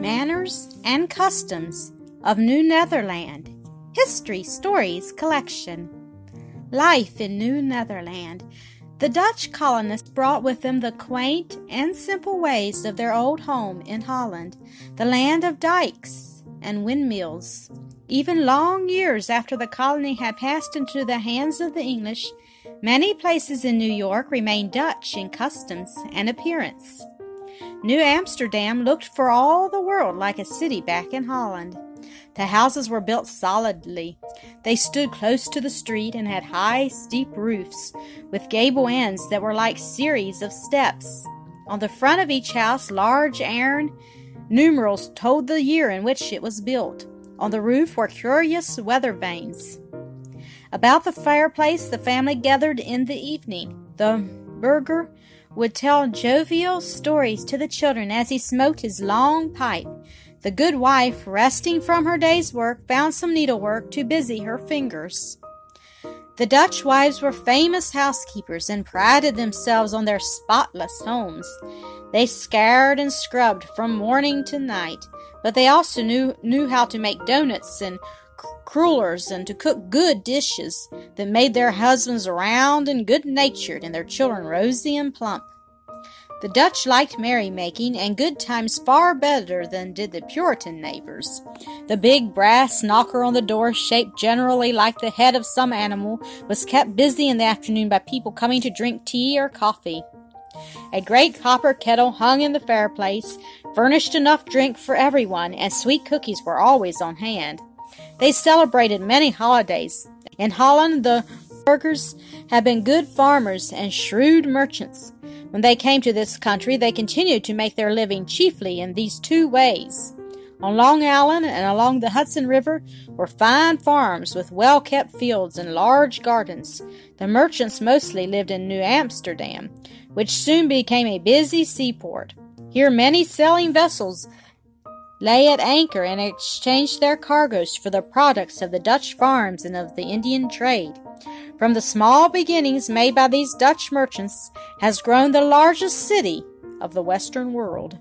Manners and Customs of New Netherland History Stories Collection Life in New Netherland The Dutch colonists brought with them the quaint and simple ways of their old home in Holland, the land of dikes and windmills. Even long years after the colony had passed into the hands of the English, many places in New York remained Dutch in customs and appearance. New Amsterdam looked for all the world like a city back in Holland. The houses were built solidly. They stood close to the street and had high, steep roofs with gable ends that were like series of steps. On the front of each house, large iron numerals told the year in which it was built. On the roof were curious weather vanes. About the fireplace, the family gathered in the evening. The burgher would tell jovial stories to the children as he smoked his long pipe. The good wife, resting from her day's work, found some needlework to busy her fingers. The Dutch wives were famous housekeepers and prided themselves on their spotless homes. They scoured and scrubbed from morning to night, but they also knew, knew how to make doughnuts and crullers and to cook good dishes that made their husbands round and good natured and their children rosy and plump. The Dutch liked merrymaking and good times far better than did the Puritan neighbors. The big brass knocker on the door, shaped generally like the head of some animal, was kept busy in the afternoon by people coming to drink tea or coffee. A great copper kettle hung in the fireplace, furnished enough drink for everyone, and sweet cookies were always on hand. They celebrated many holidays. In Holland, the burghers had been good farmers and shrewd merchants. When they came to this country, they continued to make their living chiefly in these two ways. On Long Island and along the Hudson River were fine farms with well kept fields and large gardens. The merchants mostly lived in New Amsterdam, which soon became a busy seaport. Here many sailing vessels lay at anchor and exchanged their cargoes for the products of the Dutch farms and of the Indian trade. From the small beginnings made by these Dutch merchants has grown the largest city of the Western world.